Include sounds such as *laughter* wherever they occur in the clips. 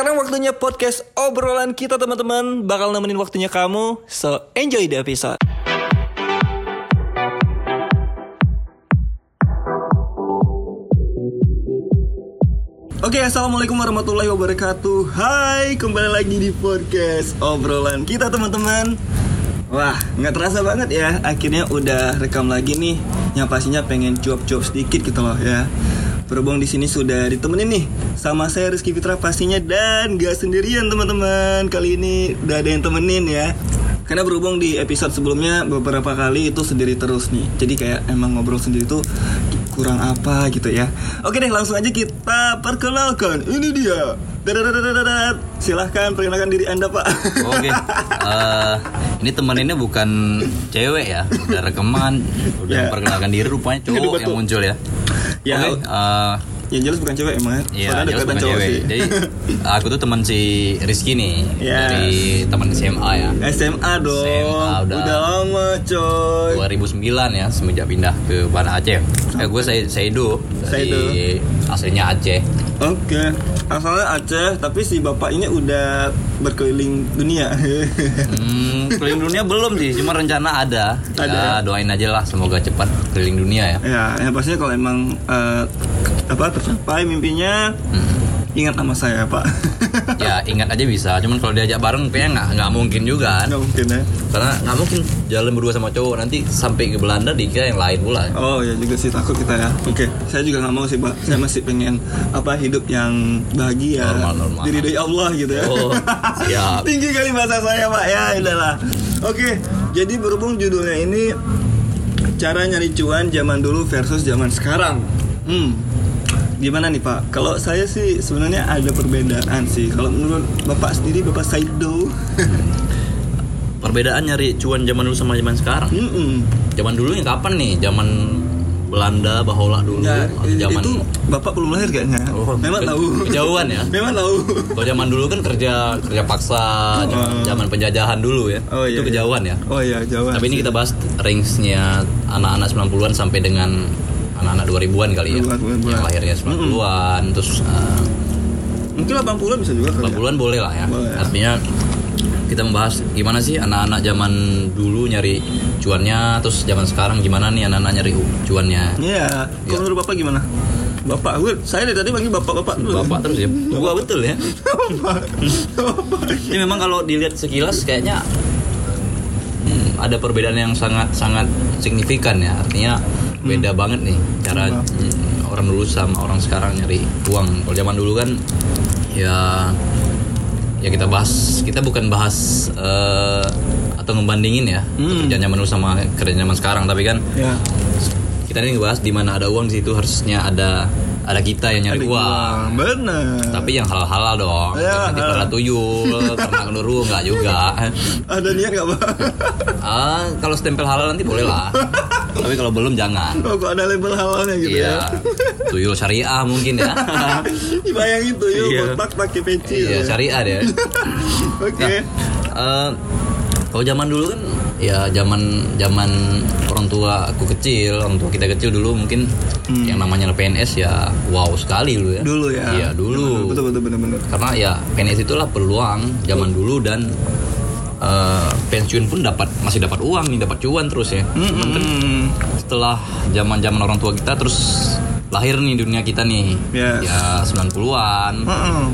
Sekarang waktunya podcast obrolan kita teman-teman Bakal nemenin waktunya kamu So enjoy the episode Oke, assalamualaikum warahmatullahi wabarakatuh. Hai, kembali lagi di podcast obrolan kita teman-teman. Wah, nggak terasa banget ya. Akhirnya udah rekam lagi nih. Yang pastinya pengen cuap-cuap sedikit gitu loh ya. Berhubung di sini sudah ditemenin nih sama saya Rizky Fitra pastinya dan gak sendirian teman-teman. Kali ini udah ada yang temenin ya. Karena berhubung di episode sebelumnya beberapa kali itu sendiri terus nih. Jadi kayak emang ngobrol sendiri tuh kurang apa gitu ya. Oke deh, langsung aja kita perkenalkan. Ini dia. Dadadadadadat. Silahkan perkenalkan diri Anda, Pak. Oke, *laughs* eh, ini temeninnya bukan cewek ya, udah rekaman, udah Ya. memperkenalkan diri rupanya cowok Aduh, yang muncul ya. Ya, Oke, eh, yang jelas bukan cewek emang. Iya, Soalnya jelas dekatan bukan cowok cewek. sih. Jadi *laughs* aku tuh teman si Rizky nih Yes. dari teman SMA ya. SMA dong. SMA udah. lama, coy. 2009 ya semenjak pindah ke Banda Aceh. Eh gue saya Saido dari aslinya Aceh. Oke, asalnya Aceh, tapi si bapak ini udah berkeliling dunia. Hmm, keliling dunia belum sih, cuma rencana ada. Ada. Ya, doain aja lah semoga cepat keliling dunia ya. ya, yang pastinya kalau emang eh, apa tercapai mimpinya, Hmm. Ingat nama saya, Pak. Ya ingat aja bisa, cuman kalau diajak bareng kayaknya nggak nggak mungkin juga kan. Nggak mungkin ya. Karena nggak mungkin jalan berdua sama cowok nanti sampai ke Belanda dikira yang lain pula. Oh ya juga sih takut kita ya. Oke, saya juga nggak mau sih, Pak. Saya masih pengen apa hidup yang bahagia, Normal, normal. diri dari Allah gitu ya. Oh, siap. *laughs* Tinggi kali bahasa saya, Pak. Ya, udahlah. Oke, jadi berhubung judulnya ini cara nyari cuan zaman dulu versus zaman sekarang. Hmm. Gimana nih Pak? Kalau saya sih sebenarnya ada perbedaan sih. Kalau menurut Bapak sendiri, Bapak Saido, *laughs* Perbedaan nyari cuan zaman dulu sama zaman sekarang. Mm-mm. Zaman dulu yang kapan nih? Zaman Belanda, Bahola dulu, Ya, zaman itu Bapak belum lahir kayaknya. Oh, Memang ke- tahu. kejauhan ya? *laughs* Memang tahu. Kalau zaman dulu kan kerja kerja paksa, zaman, Oh. zaman penjajahan dulu ya. Oh, iya, itu kejauhan ya. Oh iya, jauh. Tapi ini kita bahas range-nya anak-anak 90-an sampai dengan anak-anak 2000-an kali ya. 2000-an. Yang lahirnya 90-an, terus uh, mungkin 80-an bisa juga kali. ya? 80-an boleh lah ya. Boleh. Artinya kita membahas gimana sih anak-anak zaman dulu nyari cuannya, terus zaman sekarang gimana nih anak-anak nyari cuannya. Iya. Kalau Iya. menurut Bapak gimana? Bapak, gue, saya dari tadi panggil bapak-bapak dulu. Bapak terus ya. Gua betul ya. Ini memang kalau dilihat sekilas kayaknya hmm, ada perbedaan yang sangat sangat signifikan ya. Artinya beda banget nih cara hmm, orang dulu sama orang sekarang nyari uang. Kalau zaman dulu kan ya ya kita bahas kita bukan bahas eh, atau ngebandingin ya kerjaan zaman dulu sama kerjaan zaman sekarang tapi kan Ya. kita ini ngebahas di mana ada uang di situ harusnya ada ada kita yang nyari uang Benar. tapi yang halal-halal dong. Ya, Nanti pada tuyul, karena kenduru enggak juga. Ada niat nggak Pak? Ah, kalau stempel halal nanti boleh lah. *laughs* tapi kalau belum jangan. Oh, kok ada label halalnya gitu Iya. ya? Tuyul syariah mungkin ya. *laughs* Bayangin tuh, yuk Iya. botak pakai peci. iya, ya. syariah deh. *laughs* Oke. Eh, kalau zaman dulu kan ya zaman zaman orang tua aku kecil, orang tua kita kecil dulu mungkin yang namanya PNS ya wow sekali dulu ya. Hmm. Dulu ya. Iya, dulu. Betul betul betul. karena ya PNS itulah peluang zaman dulu dan eh, pensiun pun dapat masih dapat uang nih dapat cuan terus ya kan Hmm. setelah zaman zaman orang tua kita terus lahir nih dunia kita nih Yes. ya 90-an Heeh.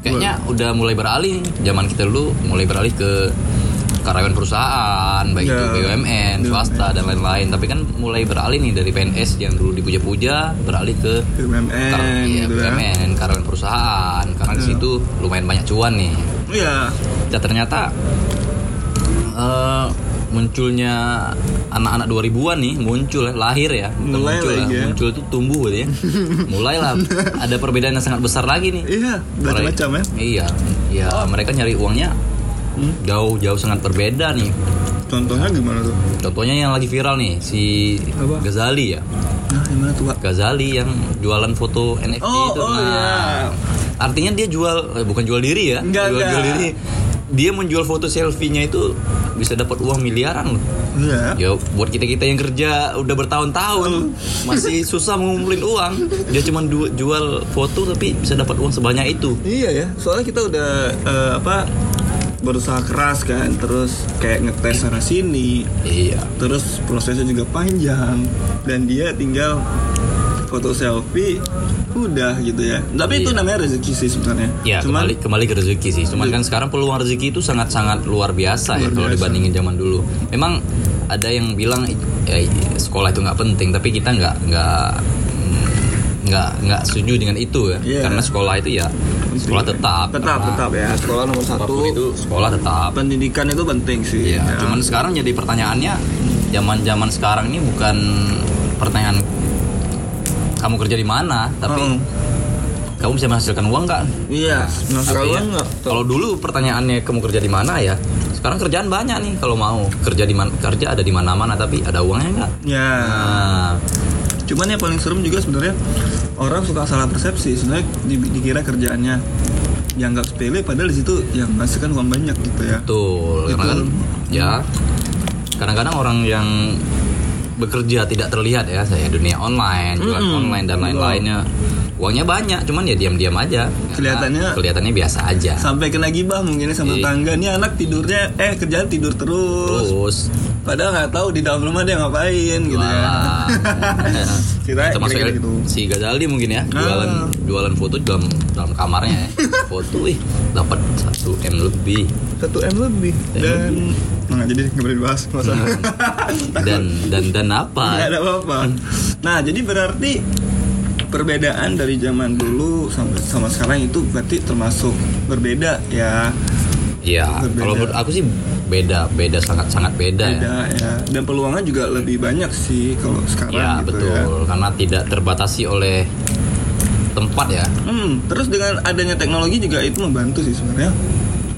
kayaknya udah mulai beralih nih. zaman kita dulu mulai beralih ke karyawan perusahaan baik itu Ya. BUMN swasta dan lain-lain tapi kan mulai beralih nih dari PNS yang dulu dipuja-puja beralih ke BUMN Kar- iya, gitu ya. BUMN, karyawan perusahaan karena di situ lumayan banyak cuan nih. Iya. Dan ternyata eh, munculnya anak-anak 2000-an nih muncul ya, lahir ya, Mulai muncul lagi ya. muncul itu tumbuh gitu ya. *laughs* Mulailah ada perbedaan yang sangat besar lagi nih. Iya, macam-macam ya. Iya, ya mereka nyari uangnya Hmm. jauh-jauh sangat berbeda nih. Contohnya gimana tuh? Contohnya yang lagi viral nih si Apa? Ghazali ya. Nah, gimana tuh, Pak? Ghazali yang jualan foto NFT Oh, itu. oh, nah, iya. Artinya dia jual eh, bukan jual diri ya, Enggak, jual, enggak. jual diri. dia menjual foto selfie-nya itu bisa dapat uang miliaran loh. Iya. Ya buat kita kita yang kerja udah bertahun-tahun masih *laughs* susah ngumpulin uang. Dia cuma jual foto tapi bisa dapat uang sebanyak itu. Iya ya, soalnya kita udah eh, apa berusaha keras kan, terus kayak ngetes sana sini, Iya. terus prosesnya juga panjang dan dia tinggal foto selfie udah gitu ya. Tapi itu Iya. namanya rezeki sih sebenarnya. Ya Cuman kembali kembali ke rezeki sih. Cuman kan sekarang peluang rezeki itu sangat-sangat luar biasa ya Luar kalau biasa. dibandingin zaman dulu. Memang ada yang bilang ya, sekolah itu nggak penting, tapi kita nggak nggak nggak nggak setuju dengan itu ya. Iya. Karena sekolah itu ya sekolah tetap. tetap tetap ya sekolah nomor satu. itu sekolah tetap. Pendidikan itu penting sih. Iya. ya. Cuman sekarang jadi pertanyaannya zaman-zaman sekarang ini bukan pertanyaan kamu kerja di mana, tapi Hmm. kamu bisa menghasilkan uang nggak? Iya, nah, sekarang ya, nggak. kalau dulu pertanyaannya kamu kerja di mana ya? Sekarang kerjaan banyak nih kalau mau kerja di mana kerja ada di mana-mana tapi ada uangnya nggak? Ya. Nah, Cuman yang paling serem juga sebenarnya orang suka salah persepsi. Sebenarnya di- dikira kerjaannya dianggap sepele padahal di situ yang menghasilkan uang banyak gitu ya. betul. Karena kan ya kadang-kadang orang yang bekerja tidak terlihat ya saya dunia online, jualan Mm-mm. online dan lain-lainnya. Uangnya banyak, cuman ya diam-diam aja. Kelihatannya- kelihatannya biasa aja. Sampai kena gibah mungkin sama Iya. tangga. Nih anak tidurnya eh kerjaan tidur terus. Terus Padahal nggak tahu di dalam rumah dia ngapain gitu ya. *laughs* Kira termasuk gitu. si Gazali mungkin ya jualan Ah. jualan foto dalam dalam kamarnya ya. *laughs* foto ih dapat 1 m lebih Satu M lebih dan nggak jadi nggak boleh dibahas masalah. *laughs* dan dan dan apa Nggak ada apa-apa. Nah, jadi berarti perbedaan dari zaman dulu sampai sama sekarang itu berarti termasuk berbeda ya. ya Berbeda. kalau menurut aku sih beda beda sangat sangat beda, ya Beda ya. Dan peluangnya juga lebih banyak sih kalau sekarang ya gitu betul ya. karena tidak terbatasi oleh tempat ya Hmm, terus dengan adanya teknologi juga itu membantu sih sebenarnya.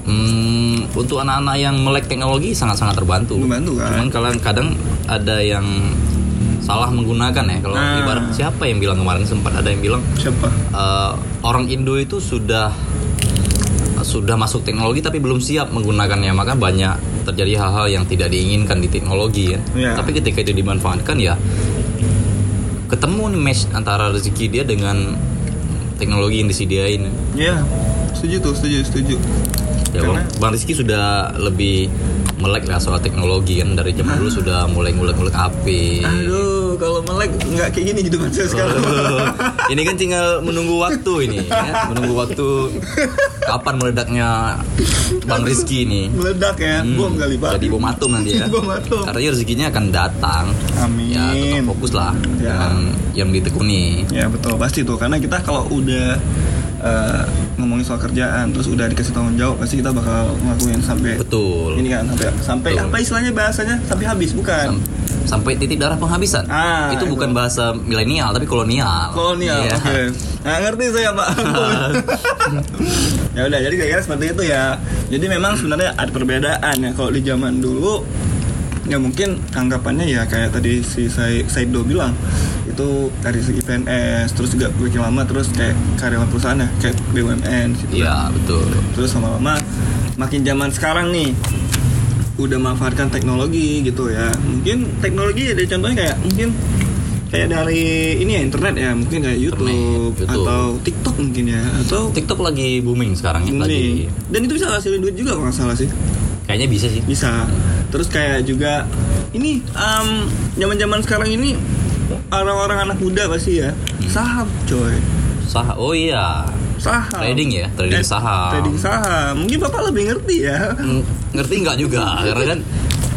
Hmm, untuk anak-anak yang melek teknologi sangat-sangat terbantu. Membantu, kan? Cuman kadang kadang ada yang salah menggunakan ya. Kalau Nah. ibarat siapa yang bilang kemarin sempat ada yang bilang Siapa? eh, orang Indo itu sudah sudah masuk teknologi tapi belum siap menggunakannya maka banyak terjadi hal-hal yang tidak diinginkan di teknologi ya. Iya. Tapi ketika itu dimanfaatkan ya ketemu nih match antara rezeki dia dengan teknologi yang disediain. Ya, setuju tuh, setuju, setuju. Ya bang, Karena- bang Rizky sudah lebih melek lah soal teknologi kan dari zaman dulu sudah mulai ngulek-ngulek HP. Aduh, kalau melek nggak kayak gini gitu kan saya sekarang. Oh, *laughs* ini kan tinggal menunggu waktu ini, ya. menunggu waktu kapan meledaknya Bang Rizky ini. Meledak ya, Hmm, bom kali pak. Jadi bom atom nanti ya. *laughs* Bom atom. Karena rezekinya akan datang. Amin. Ya tetap fokus lah Ya. dengan yang ditekuni. Ya betul pasti tuh karena kita kalau udah eh, ngomongin soal kerjaan terus udah dikasih tanggung jawab pasti kita bakal ngelakuin sampai Betul. ini kan sampai sampai Betul. apa istilahnya bahasanya sampai habis bukan Sam- sampai titik darah penghabisan. Ah, itu itu. bukan bahasa milenial tapi kolonial. kolonial Iya. oke nah, ngerti saya pak *laughs* ya udah jadi kira-kira seperti itu ya jadi memang sebenarnya ada perbedaan ya kalau di zaman dulu ya mungkin anggapannya ya kayak tadi si Sai- Saido bilang itu dari segi PNS terus juga makin lama terus kayak karyawan perusahaan ya kayak BUMN gitu Iya betul. terus lama-lama makin zaman sekarang nih udah manfaatkan teknologi gitu ya mungkin teknologi ada contohnya kayak mungkin kayak dari ini ya internet ya mungkin kayak YouTube, YouTube. atau TikTok mungkin ya atau TikTok lagi booming sekarang ya, lagi ini dan itu bisa ngasilin duit juga kalau nggak salah sih kayaknya bisa sih. bisa terus kayak juga ini zaman zaman sekarang ini orang-orang anak muda pasti ya saham coy Sah oh iya. saham Trading ya, trading Eh, saham. trading saham mungkin bapak lebih ngerti ya Mm, Ngerti nggak juga karena kan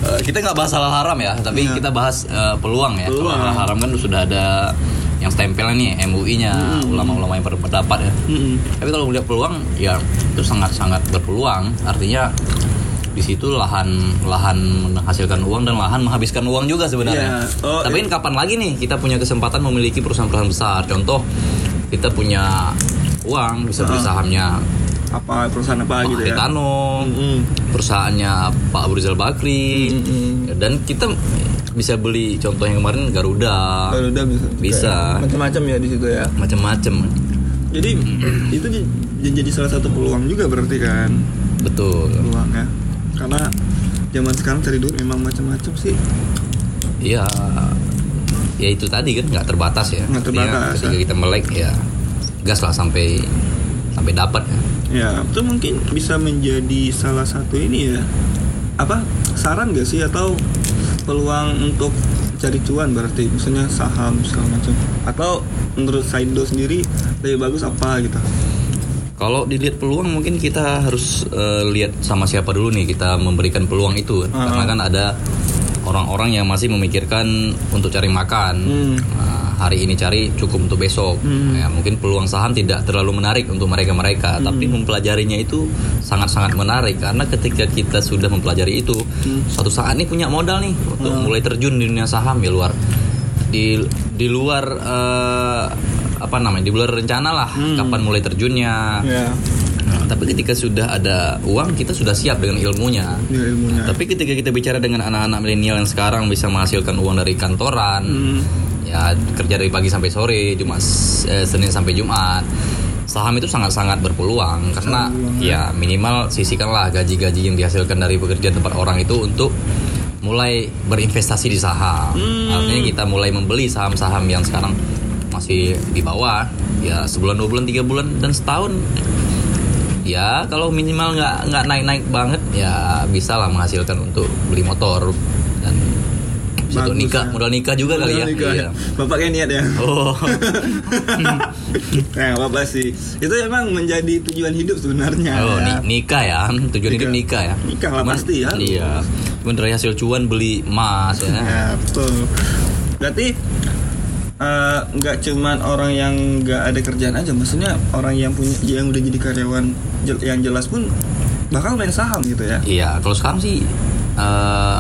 eh, kita nggak bahas hal haram ya, tapi Iya. kita bahas eh, peluang ya. Peluang. hal haram kan sudah ada yang stempelnya nih MUI-nya, ulama-ulama yang berpendapat ya. Mm-mm. Tapi kalau melihat peluang ya itu sangat-sangat berpeluang. Artinya di situ lahan lahan menghasilkan uang dan lahan menghabiskan uang juga sebenarnya. Iya. Oh, Tapi iya. kapan lagi nih kita punya kesempatan memiliki perusahaan-perusahaan besar. Contoh kita punya uang bisa beli Ah. sahamnya apa perusahaan apa Pak gitu ya Mm-mm. perusahaannya Pak Abu Rizal Bakri, Mm-mm. dan kita bisa beli contoh yang kemarin Garuda, udah bisa Bisa. macam-macam ya di situ ya macam-macam. jadi itu jadi salah satu peluang juga berarti kan betul peluangnya karena zaman sekarang cari duit memang macam-macam sih. Iya. Ya itu tadi kan nggak terbatas ya. Nggak terbatas, ketika ya. kita melek ya gas lah sampai sampai dapat ya. Ya itu mungkin bisa menjadi salah satu ini ya. Apa saran gak sih? Atau peluang untuk cari cuan berarti? Misalnya saham segala macam. Atau menurut Saido sendiri lebih bagus apa gitu Kalau dilihat peluang mungkin kita harus eh, lihat sama siapa dulu nih kita memberikan peluang itu Ah. karena kan ada orang-orang yang masih memikirkan untuk cari makan Hmm. Nah, hari ini cari cukup untuk besok Hmm. ya mungkin peluang saham tidak terlalu menarik untuk mereka-mereka Hmm. tapi mempelajarinya itu sangat-sangat menarik karena ketika kita sudah mempelajari itu Hmm. suatu saat nih punya modal nih untuk mulai terjun di dunia saham ya luar di di luar eh, apa namanya di rencana lah Hmm. kapan mulai terjunnya ya Nah, tapi ketika sudah ada uang kita sudah siap dengan ilmunya ya ilmunya tapi ketika kita bicara dengan anak-anak milenial yang sekarang bisa menghasilkan uang dari kantoran Hmm. ya kerja dari pagi sampai sore Jumat eh, Senin sampai Jumat saham itu sangat-sangat berpeluang karena Berpeluang, ya minimal sisihkanlah gaji-gaji yang dihasilkan dari pekerjaan tempat orang itu untuk mulai berinvestasi di saham Hmm. artinya kita mulai membeli saham-saham yang sekarang masih di bawah ya sebulan dua bulan tiga bulan dan setahun. Ya kalau minimal nggak nggak naik naik banget ya bisa lah menghasilkan untuk beli motor dan untuk Bagus, nikah. ya. modal nikah juga kali ya. Nikah, Iya. bapak kayak niat ya? Oh. *laughs* *laughs* Nah apa sih. Itu emang menjadi tujuan hidup sebenarnya. Oh ya. ni- nikah ya? Tujuan hidup nikah. ya? Nikah lah, Cuman- pasti ya. iya. Cuman dari hasil cuan beli emas ya. Ya, betul. Berarti eh, nggak cuman orang yang nggak ada kerjaan aja, maksudnya orang yang punya yang udah jadi karyawan jel- yang jelas pun bakal main saham gitu ya. Iya, kalau sekarang sih eh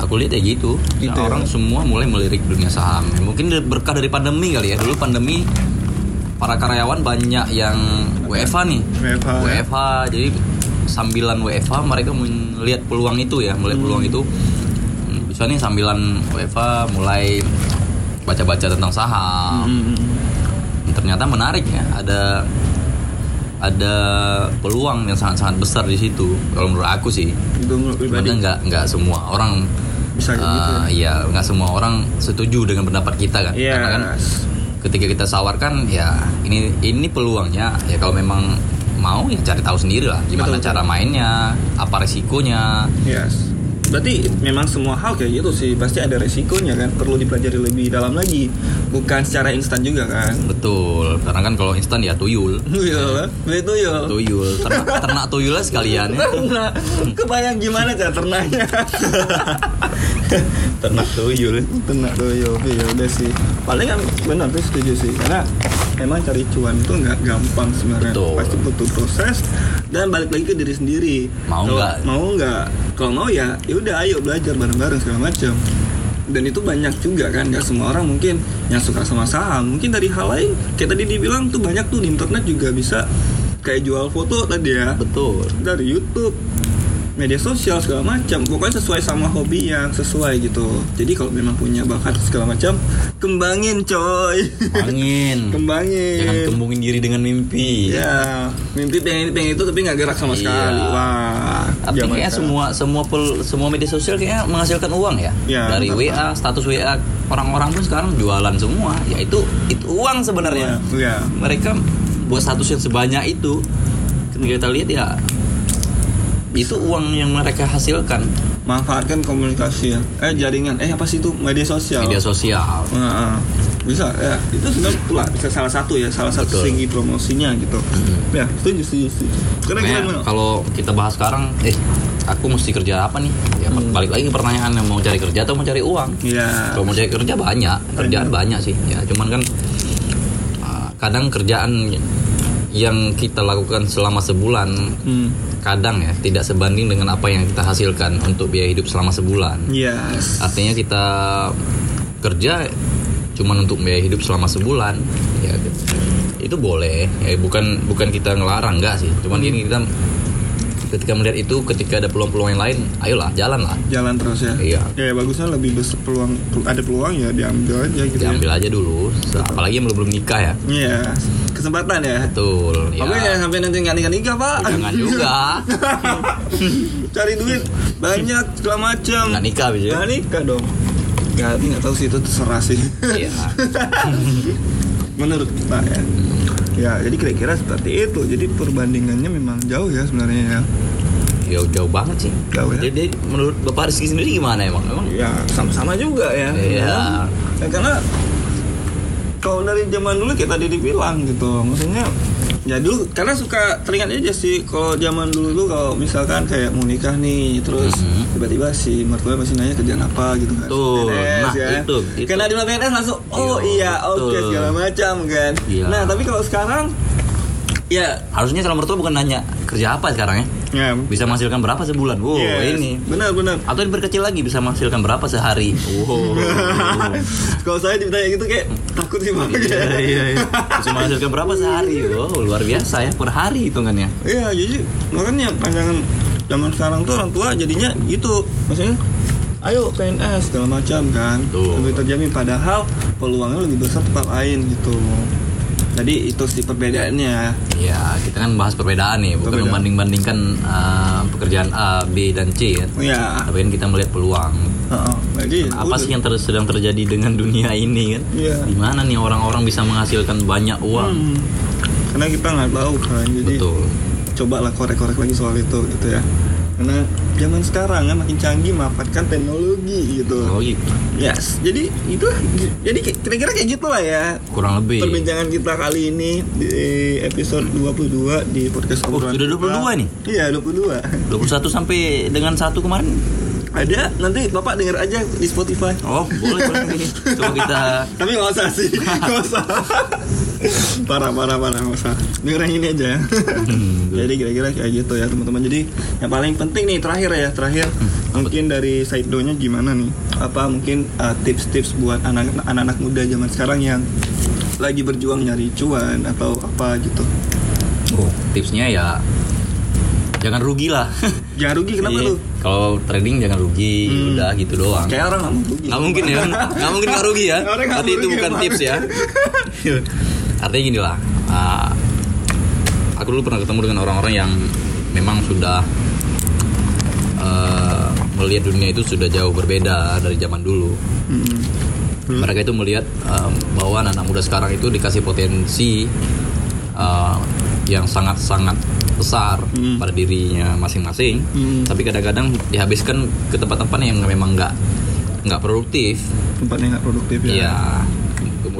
aku lihat ya gitu. Gitu ya. Orang semua mulai melirik dunia saham. Ya, Mungkin berkah dari pandemi kali ya. Dulu pandemi para karyawan banyak yang WFH nih. WFH, ya. WFH. Jadi sambilan WFH mereka melihat peluang itu ya, melihat peluang itu. Hmm, Bisa nih sambilan WFH mulai baca-baca tentang saham. Hmm. Ternyata menarik ya. Ada ada peluang yang sangat-sangat besar di situ. Kalau menurut aku sih. Kan nggak nggak semua orang bisa kayak gitu. eh, iya nggak semua orang setuju dengan pendapat kita kan. Iya. Karena kan ketika kita sawarkan ya ini ini peluangnya ya kalau memang mau ya cari tahu sendiri lah gimana Betul, cara mainnya, apa resikonya. Yes. Berarti memang semua hal kayak gitu sih pasti ada resikonya kan perlu dipelajari lebih dalam lagi bukan secara instan juga kan Betul, karena kan kalau instan ya tuyul. *laughs* Iya, beli tuyul. Tuyul, ternak, ternak tuyulnya sekalian ya. Ternak. Kebayang gimana cara ternaknya? *laughs* ternak tuyul. Ternak tuyul. Iya udah sih. Paling kan benar tuh setuju sih. Karena emang cari cuan itu nggak gampang sebenarnya. Betul. Pasti butuh proses dan balik lagi ke diri sendiri. Mau nggak? Mau nggak? Kalau mau ya, ya udah ayo belajar bareng-bareng segala macam. Dan itu banyak juga kan, nggak semua orang mungkin yang suka sama saham. Mungkin dari hal lain, kayak tadi dibilang tuh banyak tuh di internet juga bisa kayak jual foto tadi ya Betul. dari YouTube media sosial segala macam pokoknya sesuai sama hobi yang sesuai gitu jadi kalau memang punya bakat segala macam kembangin coy Angin. *laughs* kembangin Jangan kembungin diri dengan mimpi. ya mimpi pengen ini pengen itu tapi nggak gerak sama Iya. sekali wah Tapi kayaknya sekarang. semua semua pel- semua media sosial kayaknya menghasilkan uang ya. Ya, Dari betul. WA, status WA orang-orang pun sekarang jualan semua. Ya itu itu uang sebenarnya. ya Mereka buat status yang sebanyak itu kita lihat ya itu uang yang mereka hasilkan. Manfaatkan komunikasi ya. Eh jaringan. Eh apa sih itu? Media sosial. Media sosial. Nah, bisa ya. Itu sebenarnya pula bisa salah satu ya salah satu Betul. segi promosinya gitu. Ya setuju setuju setuju. Karena gimana kalau kita bahas sekarang, eh aku mesti kerja apa nih? Ya balik lagi ke pertanyaan yang mau cari kerja atau mau cari uang? ya Kalau mau cari kerja banyak, kerjaan banyak. sih. Ya, cuman kan uh, kadang kerjaan yang kita lakukan selama sebulan hmm. Kadang ya tidak sebanding dengan apa yang kita hasilkan untuk biaya hidup selama sebulan. yes Artinya kita kerja cuman untuk biaya hidup selama sebulan, ya itu boleh. Ya bukan bukan kita ngelarang enggak sih. Cuman ini kita ketika melihat itu ketika ada peluang-peluang yang lain, ayolah jalan lah. jalan terus ya Iya. ya bagusnya lebih besar peluang ada peluang ya diambil aja gitu Diambil aja dulu, apalagi yang belum belum nikah ya. ya iya kesempatan ya Betul. Ya. Pokoknya jangan sampai nanti nggak nikah nikah pak Jangan *laughs* juga. cari duit banyak segala macam Nggak nikah bisa. nggak nikah dong nggak nggak tahu sih itu terserah sih Iya. *laughs* menurut kita ya ya jadi kira-kira seperti itu jadi perbandingannya memang jauh ya sebenarnya ya Jauh jauh banget sih. Jauh ya? Jadi, menurut Bapak Rizky sendiri gimana emang? Emang ya sama-sama juga ya Iya. Ya, karena kalau dari zaman dulu kita tadi dibilang gitu maksudnya ya dulu karena suka teringat aja sih kalau zaman dulu tuh kalau misalkan kayak mau nikah nih terus Mhm. tiba-tiba si mertua masih nanya kerjaan apa gitu kan Tuh, PNS, nah, itu, itu. karena di PNS langsung oh Iya, iya oke betul. segala macam kan Iya. nah tapi kalau sekarang ya harusnya calon mertua bukan nanya kerja apa sekarang ya? ya Bisa menghasilkan berapa sebulan? Wow, yes, ini. benar-benar Atau diperkecil lagi bisa menghasilkan berapa sehari? Wow. *laughs* kalau saya ditanya gitu kayak takut sih bang iya, iya, iya. Bisa menghasilkan berapa sehari? Wow, luar biasa ya per hari hitungannya. Iya, jadi makanya pandangan zaman sekarang tuh orang tua jadinya gitu. Maksudnya ayo PNS segala macam kan. Betul. Lebih terjamin padahal peluangnya lebih besar tempat lain gitu. Jadi itu sih perbedaannya. Ya, kita kan bahas perbedaan nih, bukan Perbedaan. membanding-bandingkan uh, pekerjaan A, B, dan C ya. Iya. Tapi kan kita melihat peluang. Jadi Apa udah. sih yang ter- sedang terjadi dengan dunia ini kan? Iya. Di mana nih orang-orang bisa menghasilkan banyak uang? Hmm. Karena kita nggak tahu kan. Jadi Betul. coba lah korek-korek lagi soal itu gitu ya. Karena zaman sekarang kan makin canggih memanfaatkan teknologi gitu. Oh, gitu. Yes, jadi itu jadi kira-kira kayak gitu lah ya Kurang lebih. perbincangan kita kali ini di episode 22 di podcast Oh, sudah kita. 22 nih? Iya 22 21 sampai dengan satu kemarin. Ada nanti bapak denger aja di Spotify Oh, boleh boleh. *laughs* Coba kita Tapi nggak usah sih Nggak usah *laughs* Parah parah parah Denger yang ini aja ya Hmm, *laughs* Jadi kira-kira kayak gitu ya teman-teman Jadi yang paling penting nih terakhir ya Terakhir mungkin dari Saido-nya gimana nih Apa mungkin uh, tips-tips buat anak- anak-anak muda zaman sekarang yang lagi berjuang nyari cuan atau apa gitu Oh, tipsnya ya jangan rugi lah. *laughs* Jangan rugi kenapa Iya. tuh? Kalau trading jangan rugi, Hmm. udah gitu doang. Kayak orang nggak rugi Nggak mungkin ya, nggak mungkin nggak rugi ya. Berarti itu bukan tips ya. Artinya gini lah, ah, aku dulu pernah ketemu dengan orang-orang yang memang sudah eh, melihat dunia itu sudah jauh berbeda dari zaman dulu. Mm-mm. Hmm. Mereka itu melihat um, bahwa anak-anak muda sekarang itu dikasih potensi uh, yang sangat-sangat besar Hmm. pada dirinya masing-masing, Hmm. tapi kadang-kadang dihabiskan ke tempat-tempat yang memang nggak nggak produktif. Tempatnya nggak produktif ya Iya.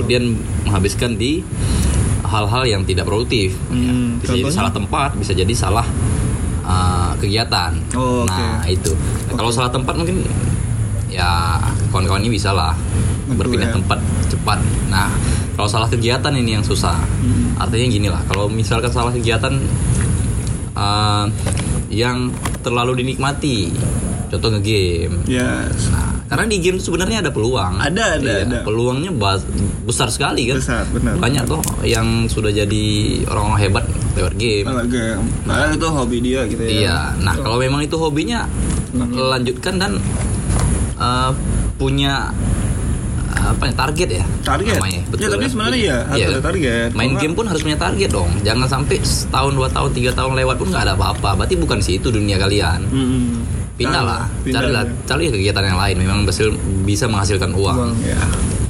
Kemudian menghabiskan di hal-hal yang tidak produktif. Ya, Hmm, bisa jadi contohnya? salah tempat, bisa jadi salah uh, kegiatan. Oh, oke. Nah itu. Nah, Kalau salah tempat mungkin ya kawan-kawan ini bisa lah berpindah ya. tempat cepat. Nah kalau salah kegiatan ini yang susah. Hmm. Artinya gini lah. Kalau misalkan salah kegiatan uh, yang terlalu dinikmati, contoh ngegame. Yes Nah, karena di game sebenarnya ada peluang. Ada, ada, Iya, ada. Peluangnya besar sekali kan. Besar, benar. Banyak tuh yang sudah jadi orang-orang hebat lewat game. Kalau game Padahal itu hobi dia gitu ya Iya. Nah, kalau memang itu hobinya lanjutkan dan uh, punya apa ya, target ya? Target. Namanya. Ya, tapi kan? sebenarnya iya, harus ada target. Main game pun harus punya target dong. Jangan sampai setahun, dua tahun, tiga tahun lewat pun nggak ada apa-apa. Berarti bukan situ dunia kalian. Mm-mm. Pindah lah, Pindah, carilah, ya. cari kegiatan yang lain. Memang berhasil bisa menghasilkan uang. Uang, ya.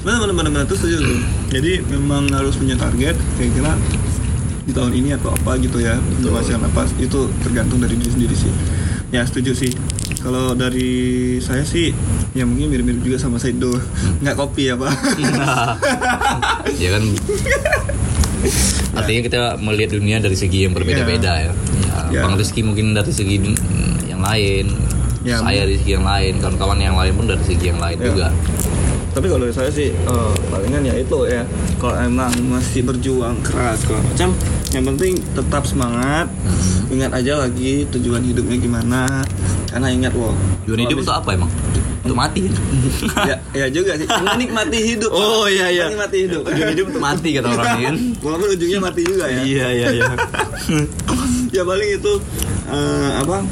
Benar benar benar benar itu setuju tuh. Jadi memang harus punya target kira-kira di tahun ini atau apa gitu ya. Menghasilkan apa itu tergantung dari diri sendiri sih. Ya setuju sih. Kalau dari saya sih ya mungkin mirip-mirip juga sama Saido. Nggak kopi ya, Pak. *laughs* ya kan artinya kita melihat dunia dari segi yang berbeda-beda ya, ya Ya. bang Rizky mungkin dari segi dun- yang lain Ya, saya dari segi yang lain kawan-kawan yang lain pun dari segi yang lain Ya. juga Tapi kalau dari saya sih eh, palingan ya itu ya. Kalau emang masih berjuang keras kalau macam yang penting tetap semangat. Hmm. Ingat aja lagi tujuan hidupnya gimana. Karena ingat wow. Tujuan hidup itu apa emang? Untuk mati *laughs* ya, ya juga sih. Menikmati hidup. Oh, iya, iya. Menikmati hidup. Tujuan hidup untuk mati kata orang ini kan Walaupun ujungnya mati juga ya. Iya iya iya *laughs* ya paling itu eh, apa?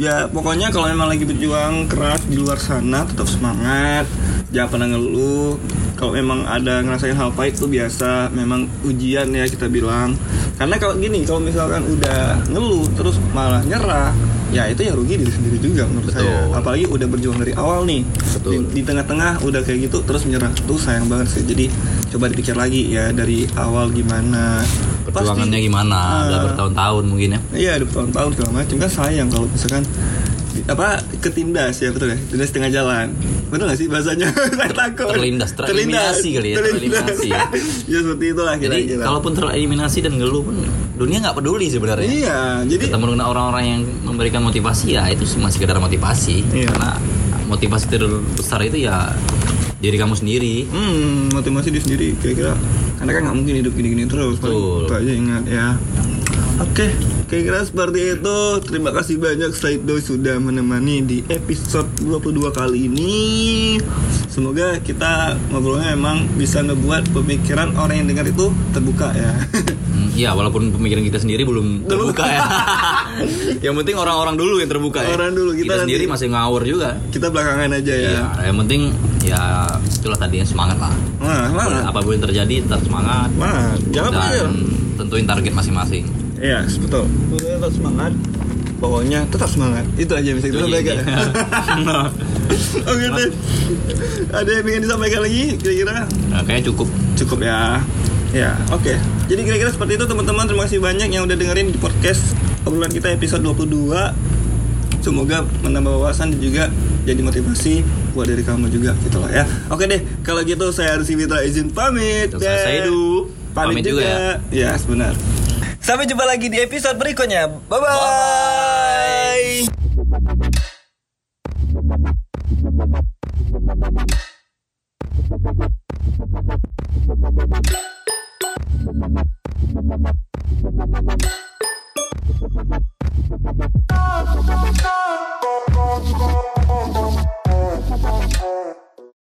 Ya pokoknya kalau memang lagi berjuang keras di luar sana tetap semangat, jangan pernah ngeluh. kalau memang ada ngerasain hal pahit itu biasa. Memang ujian ya kita bilang. Karena kalau gini kalau misalkan udah ngeluh terus malah nyerah ya itu yang rugi diri sendiri juga menurut Betul. saya apalagi udah berjuang dari awal nih. Betul. di, di tengah-tengah udah kayak gitu terus menyerah tuh sayang banget sih. Jadi coba dipikir lagi ya dari awal gimana Perjuangannya Pasti- gimana? Udah Ah. bertahun-tahun mungkin ya. Iya, ada tahun-tahun segala macam kan sayang kalau misalkan apa ketindas ya betul ya tindas tengah jalan betul nggak sih bahasanya *laughs* saya takut Terlindas, tereliminasi kali ya, tereliminasi ya. *laughs* ya seperti itulah Jadi kira-kira kalaupun tereliminasi dan ngeluh pun dunia nggak peduli sebenarnya. iya jadi Ketemu dengan orang-orang yang memberikan motivasi ya itu cuma sekedar motivasi. Iya. Karena motivasi terbesar itu ya diri kamu sendiri. hmm motivasi diri sendiri kira-kira karena kan nggak mungkin hidup gini-gini terus Betul. itu aja ingat ya. Oke kira-kira seperti itu terima kasih banyak Saido sudah menemani di episode 22 kali ini semoga kita ngobrolnya emang bisa ngebuat pemikiran orang yang dengar itu terbuka ya Hmm, Iya, walaupun pemikiran kita sendiri belum terbuka ya. *laughs* yang penting orang-orang dulu yang terbuka ya. Orang dulu, kita sendiri nanti- masih ngawur juga. kita belakangan aja ya Iya, yang penting ya itulah tadi semangat lah. nah semangat Apa pun yang terjadi tetap semangat semangat jangan pikir dan tentuin target masing-masing. Iya, betul. Pokoknya tetap semangat. Pokoknya tetap semangat. Itu aja bisa kita aja sampaikan. intinya. *laughs* Oke deh. Ada yang ingin disampaikan lagi kira-kira? Nah, kayaknya cukup. Cukup ya. Ya, oke. Jadi kira-kira seperti itu teman-teman. Terima kasih banyak yang udah dengerin di podcast obrolan kita episode 22. Semoga menambah wawasan dan juga jadi motivasi buat diri kamu juga gitu loh ya. Oke deh, kalau gitu saya Arsi Mitra izin pamit. Dan saya Saidu. Pamit, Pamit juga. juga ya. benar. Sampai jumpa lagi di episode berikutnya. Bye bye. bye, -bye.